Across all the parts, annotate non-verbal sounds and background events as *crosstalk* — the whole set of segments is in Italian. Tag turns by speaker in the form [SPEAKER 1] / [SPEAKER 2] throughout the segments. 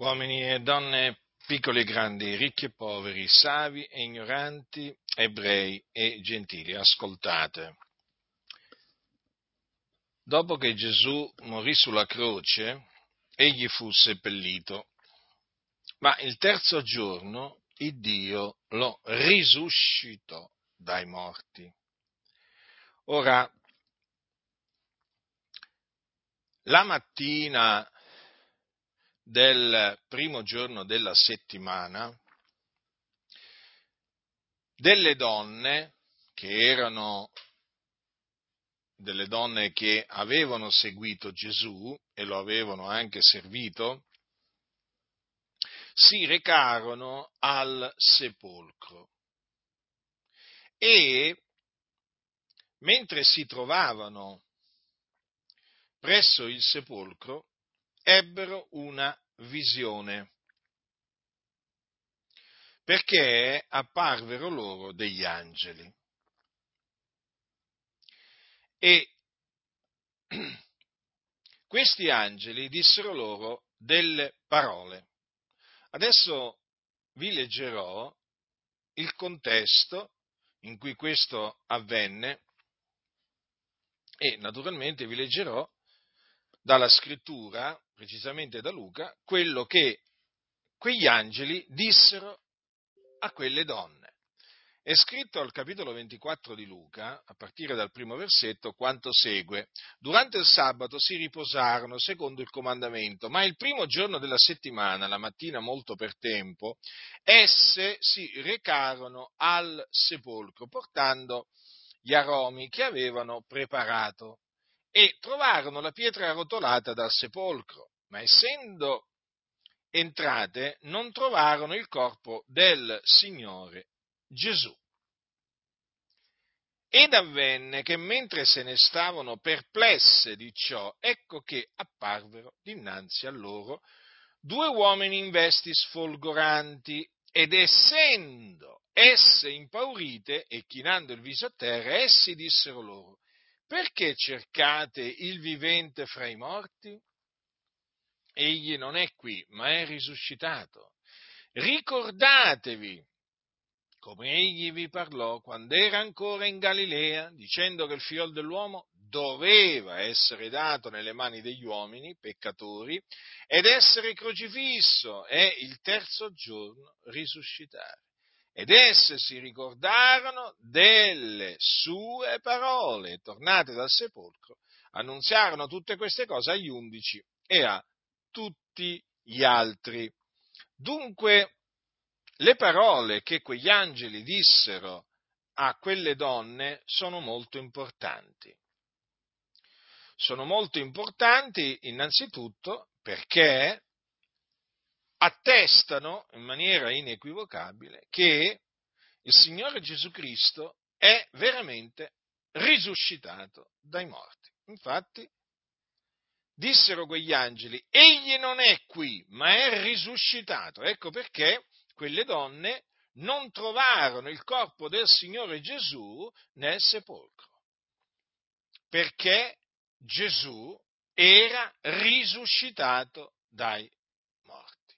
[SPEAKER 1] uomini e donne, piccoli e grandi, ricchi e poveri, savi e ignoranti, ebrei e gentili, ascoltate. Dopo che Gesù morì sulla croce, egli fu seppellito, ma il terzo giorno il Dio lo risuscitò dai morti. Ora, la mattina del primo giorno della settimana, delle donne che erano delle donne che avevano seguito Gesù e lo avevano anche servito, si recarono al sepolcro. E mentre si trovavano presso il sepolcro ebbero una visione, perché apparvero loro degli angeli. E *clears throat* questi angeli dissero loro delle parole. Adesso vi leggerò il contesto in cui questo avvenne e naturalmente vi leggerò dalla scrittura, precisamente da Luca, quello che quegli angeli dissero a quelle donne. È scritto al capitolo 24 di Luca, a partire dal primo versetto, quanto segue. Durante il sabato si riposarono secondo il comandamento, ma il primo giorno della settimana, la mattina molto per tempo, esse si recarono al sepolcro portando gli aromi che avevano preparato e trovarono la pietra rotolata dal sepolcro, ma essendo entrate non trovarono il corpo del Signore Gesù. Ed avvenne che mentre se ne stavano perplesse di ciò, ecco che apparvero dinanzi a loro due uomini in vesti sfolgoranti ed essendo esse impaurite e chinando il viso a terra, essi dissero loro, perché cercate il vivente fra i morti? Egli non è qui, ma è risuscitato. Ricordatevi come egli vi parlò quando era ancora in Galilea, dicendo che il figlio dell'uomo doveva essere dato nelle mani degli uomini, peccatori, ed essere crocifisso e il terzo giorno risuscitare. Ed esse si ricordarono delle sue parole, tornate dal sepolcro, annunziarono tutte queste cose agli undici e a tutti gli altri. Dunque, le parole che quegli angeli dissero a quelle donne sono molto importanti. Sono molto importanti innanzitutto perché attestano in maniera inequivocabile che il Signore Gesù Cristo è veramente risuscitato dai morti. Infatti, dissero quegli angeli, egli non è qui, ma è risuscitato. Ecco perché quelle donne non trovarono il corpo del Signore Gesù nel sepolcro, perché Gesù era risuscitato dai morti.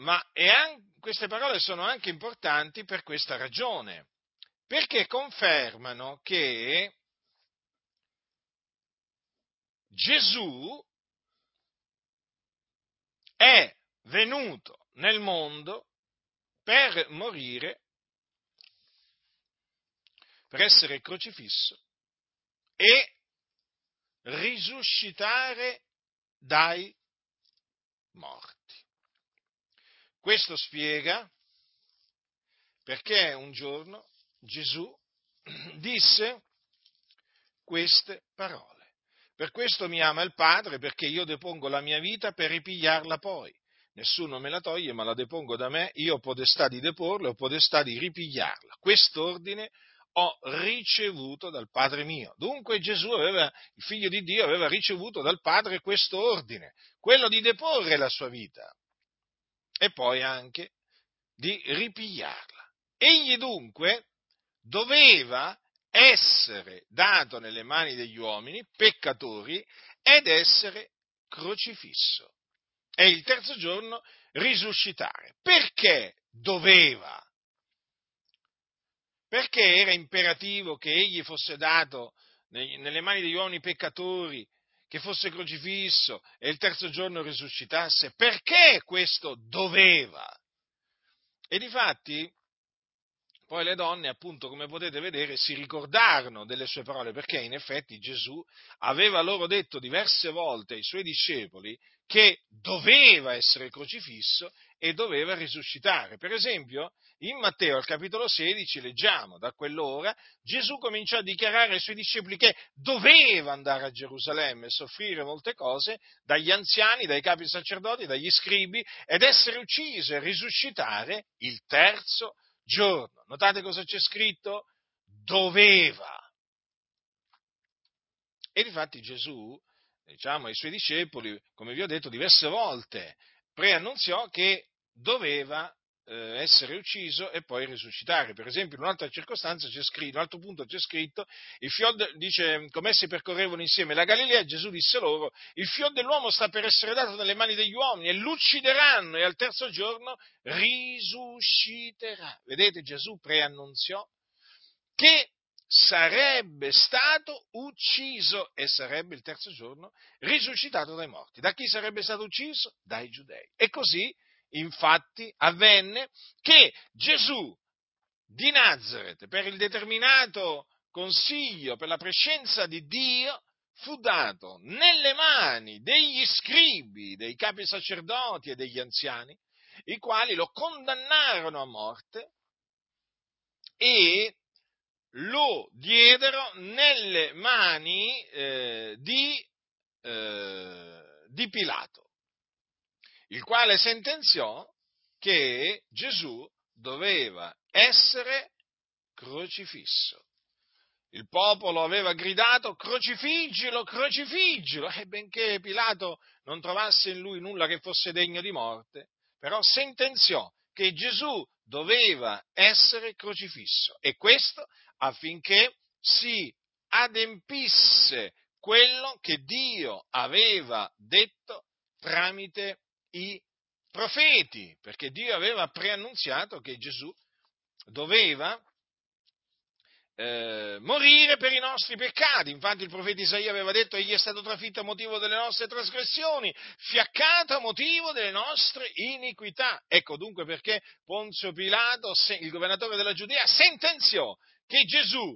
[SPEAKER 1] Ma anche, queste parole sono anche importanti per questa ragione, perché confermano che Gesù è venuto nel mondo per morire, per essere crocifisso e risuscitare dai morti. Questo spiega perché un giorno Gesù *clears throat* disse queste parole. Per questo mi ama il Padre, perché io depongo la mia vita per ripigliarla poi nessuno me la toglie, ma la depongo da me, io ho potestà di deporla ho potestà di ripigliarla. Quest'ordine ho ricevuto dal Padre mio. Dunque Gesù aveva, il figlio di Dio, aveva ricevuto dal Padre questo ordine, quello di deporre la sua vita e poi anche di ripigliarla. Egli dunque doveva essere dato nelle mani degli uomini, peccatori, ed essere crocifisso e il terzo giorno risuscitare. Perché doveva? Perché era imperativo che egli fosse dato nelle mani degli uomini peccatori, che fosse crocifisso e il terzo giorno risuscitasse? Perché questo doveva? E difatti poi le donne, appunto, come potete vedere, si ricordarono delle sue parole, perché in effetti Gesù aveva loro detto diverse volte ai suoi discepoli che doveva essere crocifisso e doveva risuscitare. Per esempio, in Matteo al capitolo 16 leggiamo, da quell'ora Gesù cominciò a dichiarare ai suoi discepoli che doveva andare a Gerusalemme e soffrire molte cose dagli anziani, dai capi sacerdoti, dagli scribi ed essere ucciso e risuscitare il terzo giorno. Notate cosa c'è scritto? Doveva. E difatti Gesù, diciamo, ai suoi discepoli, come vi ho detto diverse volte, preannunziò che doveva eh, essere ucciso e poi risuscitare. Per esempio, in un'altra circostanza c'è scritto, in un altro punto c'è scritto, il fior de, dice, come essi percorrevano insieme la Galilea, Gesù disse loro, il fior dell'uomo sta per essere dato nelle mani degli uomini e l'uccideranno e al terzo giorno risusciterà. Vedete, Gesù preannunziò che sarebbe stato ucciso e sarebbe il terzo giorno risuscitato dai morti. Da chi sarebbe stato ucciso? Dai giudei. E così infatti avvenne che Gesù di Nazareth, per il determinato consiglio, per la prescenza di Dio, fu dato nelle mani degli scribi, dei capi sacerdoti e degli anziani, i quali lo condannarono a morte e lo diedero nelle mani eh, di, eh, di Pilato il quale sentenziò che Gesù doveva essere crocifisso. Il popolo aveva gridato crocifiggilo, crocifiggilo, e benché Pilato non trovasse in lui nulla che fosse degno di morte, però sentenziò che Gesù doveva essere crocifisso e questo affinché si adempisse quello che Dio aveva detto tramite i profeti, perché Dio aveva preannunziato che Gesù doveva eh, morire per i nostri peccati. Infatti il profeta Isaia aveva detto egli è stato trafitto a motivo delle nostre trasgressioni, fiaccato a motivo delle nostre iniquità. Ecco dunque perché Ponzio Pilato, il governatore della Giudea, sentenziò che Gesù,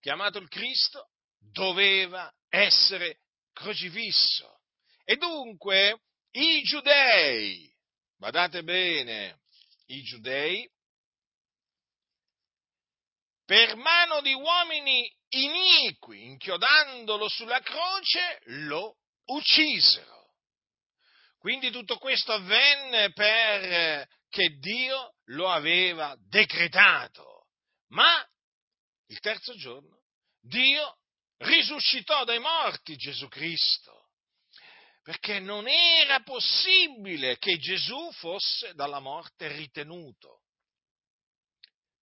[SPEAKER 1] chiamato il Cristo, doveva essere crocifisso. E dunque i giudei, badate bene, i giudei, per mano di uomini iniqui, inchiodandolo sulla croce, lo uccisero. Quindi tutto questo avvenne perché Dio lo aveva decretato. Ma il terzo giorno Dio risuscitò dai morti Gesù Cristo perché non era possibile che Gesù fosse dalla morte ritenuto.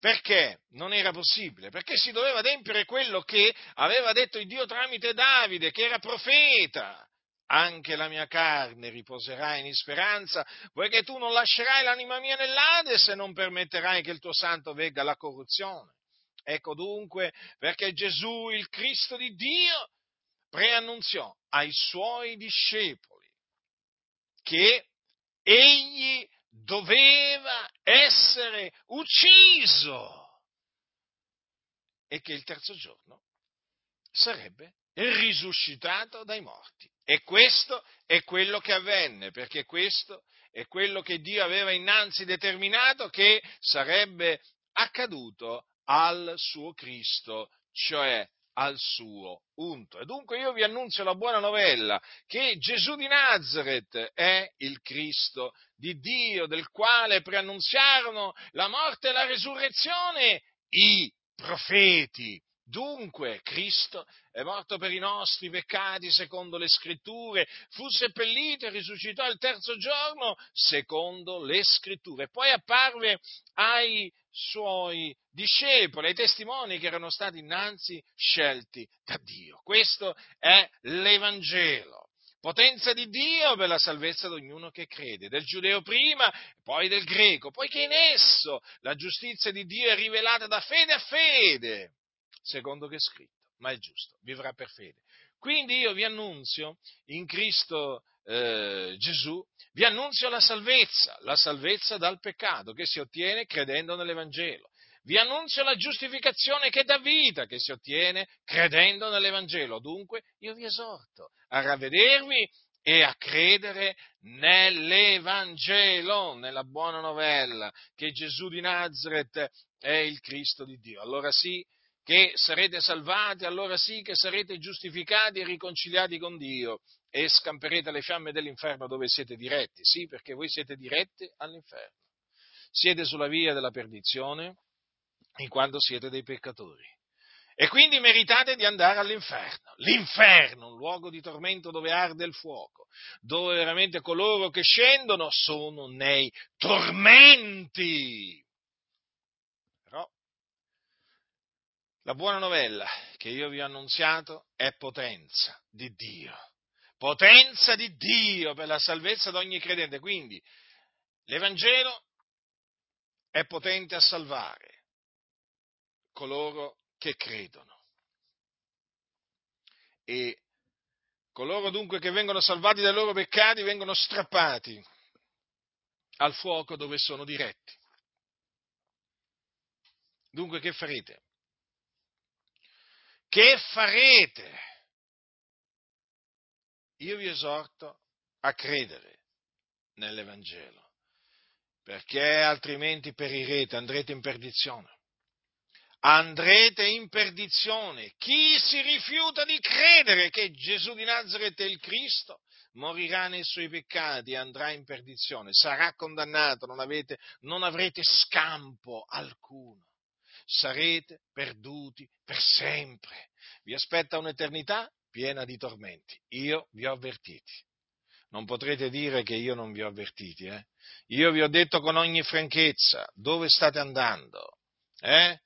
[SPEAKER 1] Perché non era possibile? Perché si doveva adempiere quello che aveva detto il Dio tramite Davide, che era profeta. Anche la mia carne riposerà in speranza, poiché tu non lascerai l'anima mia nell'Ade se non permetterai che il tuo santo vegga alla corruzione. Ecco dunque perché Gesù, il Cristo di Dio, preannunziò ai suoi discepoli che egli doveva essere ucciso e che il terzo giorno sarebbe risuscitato dai morti. E questo è quello che avvenne, perché questo è quello che Dio aveva innanzi determinato che sarebbe accaduto al suo Cristo, cioè al suo unto. E dunque io vi annunzio la buona novella che Gesù di Nazareth è il Cristo di Dio, del quale preannunziarono la morte e la risurrezione i profeti. Dunque Cristo è morto per i nostri peccati secondo le scritture, fu seppellito e risuscitò il terzo giorno secondo le scritture. Poi apparve ai suoi discepoli, ai testimoni che erano stati innanzi scelti da Dio. Questo è l'Evangelo. potenza di Dio per la salvezza di ognuno che crede, del giudeo prima, poi del greco, poiché in esso la giustizia di Dio è rivelata da fede a fede, secondo che è scritto, ma è giusto, vivrà per fede. Quindi io vi annunzio in Cristo eh, Gesù, vi annunzio la salvezza, la salvezza dal peccato che si ottiene credendo nell'Evangelo vi annunzio la giustificazione che dà vita, che si ottiene credendo nell'Evangelo. Dunque io vi esorto a ravvedervi e a credere nell'Evangelo, nella buona novella, che Gesù di Nazareth è il Cristo di Dio. Allora sì che sarete salvati, allora sì che sarete giustificati e riconciliati con Dio e scamperete le fiamme dell'inferno dove siete diretti. Sì, perché voi siete diretti all'inferno. Siete sulla via della perdizione in quanto siete dei peccatori. E quindi meritate di andare all'inferno. L'inferno, un luogo di tormento dove arde il fuoco, dove veramente coloro che scendono sono nei tormenti. Però la buona novella che io vi ho annunziato è potenza di Dio. Potenza di Dio per la salvezza di ogni credente. Quindi l'Evangelo è potente a salvare coloro che credono. E coloro dunque che vengono salvati dai loro peccati vengono strappati al fuoco dove sono diretti. Dunque che farete? Che farete? Io vi esorto a credere nell'Evangelo, perché altrimenti perirete, andrete in perdizione andrete in perdizione. Chi si rifiuta di credere che Gesù di Nazareth è il Cristo morirà nei suoi peccati andrà in perdizione, sarà condannato, non, avete, non avrete scampo alcuno, sarete perduti per sempre. Vi aspetta un'eternità piena di tormenti. Io vi ho avvertiti. Non potrete dire che io non vi ho avvertiti. Eh? Io vi ho detto con ogni franchezza dove state andando. Eh?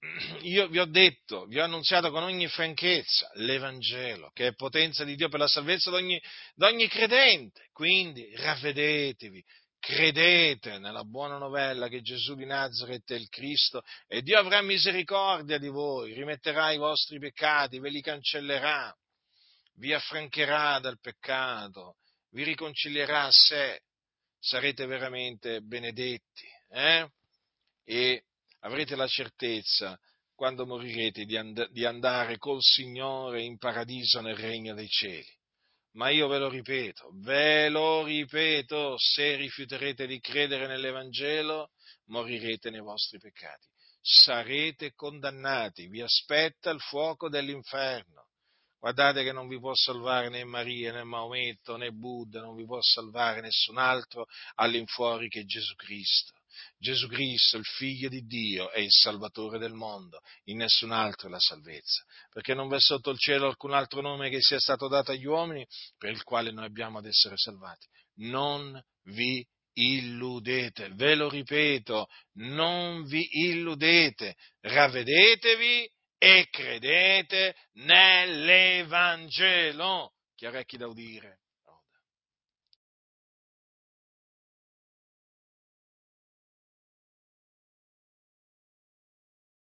[SPEAKER 1] *clears throat* io vi ho detto, vi ho annunziato con ogni franchezza l'Evangelo, che è potenza di Dio per la salvezza di ogni, di ogni credente. Quindi ravvedetevi, credete nella buona novella che Gesù di Nazareth è il Cristo e Dio avrà misericordia di voi, rimetterà i vostri peccati, ve li cancellerà, vi affrancherà dal peccato, vi riconcilierà a sé, sarete veramente benedetti. Eh? E avrete la certezza, quando morirete, di, and- di andare col Signore in paradiso nel regno dei cieli. Ma io ve lo ripeto, ve lo ripeto, se rifiuterete di credere nell'Evangelo, morirete nei vostri peccati. Sarete condannati, vi aspetta il fuoco dell'inferno. Guardate che non vi può salvare né Maria, né Maometto, né Buddha, non vi può salvare nessun altro all'infuori che Gesù Cristo. Gesù Cristo, il Figlio di Dio, è il Salvatore del mondo, in nessun altro è la salvezza, perché non v'è sotto il cielo alcun altro nome che sia stato dato agli uomini per il quale noi abbiamo ad essere salvati. Non vi illudete, ve lo ripeto, non vi illudete, ravvedetevi e credete nell'Evangelo. Chi ha orecchi da udire,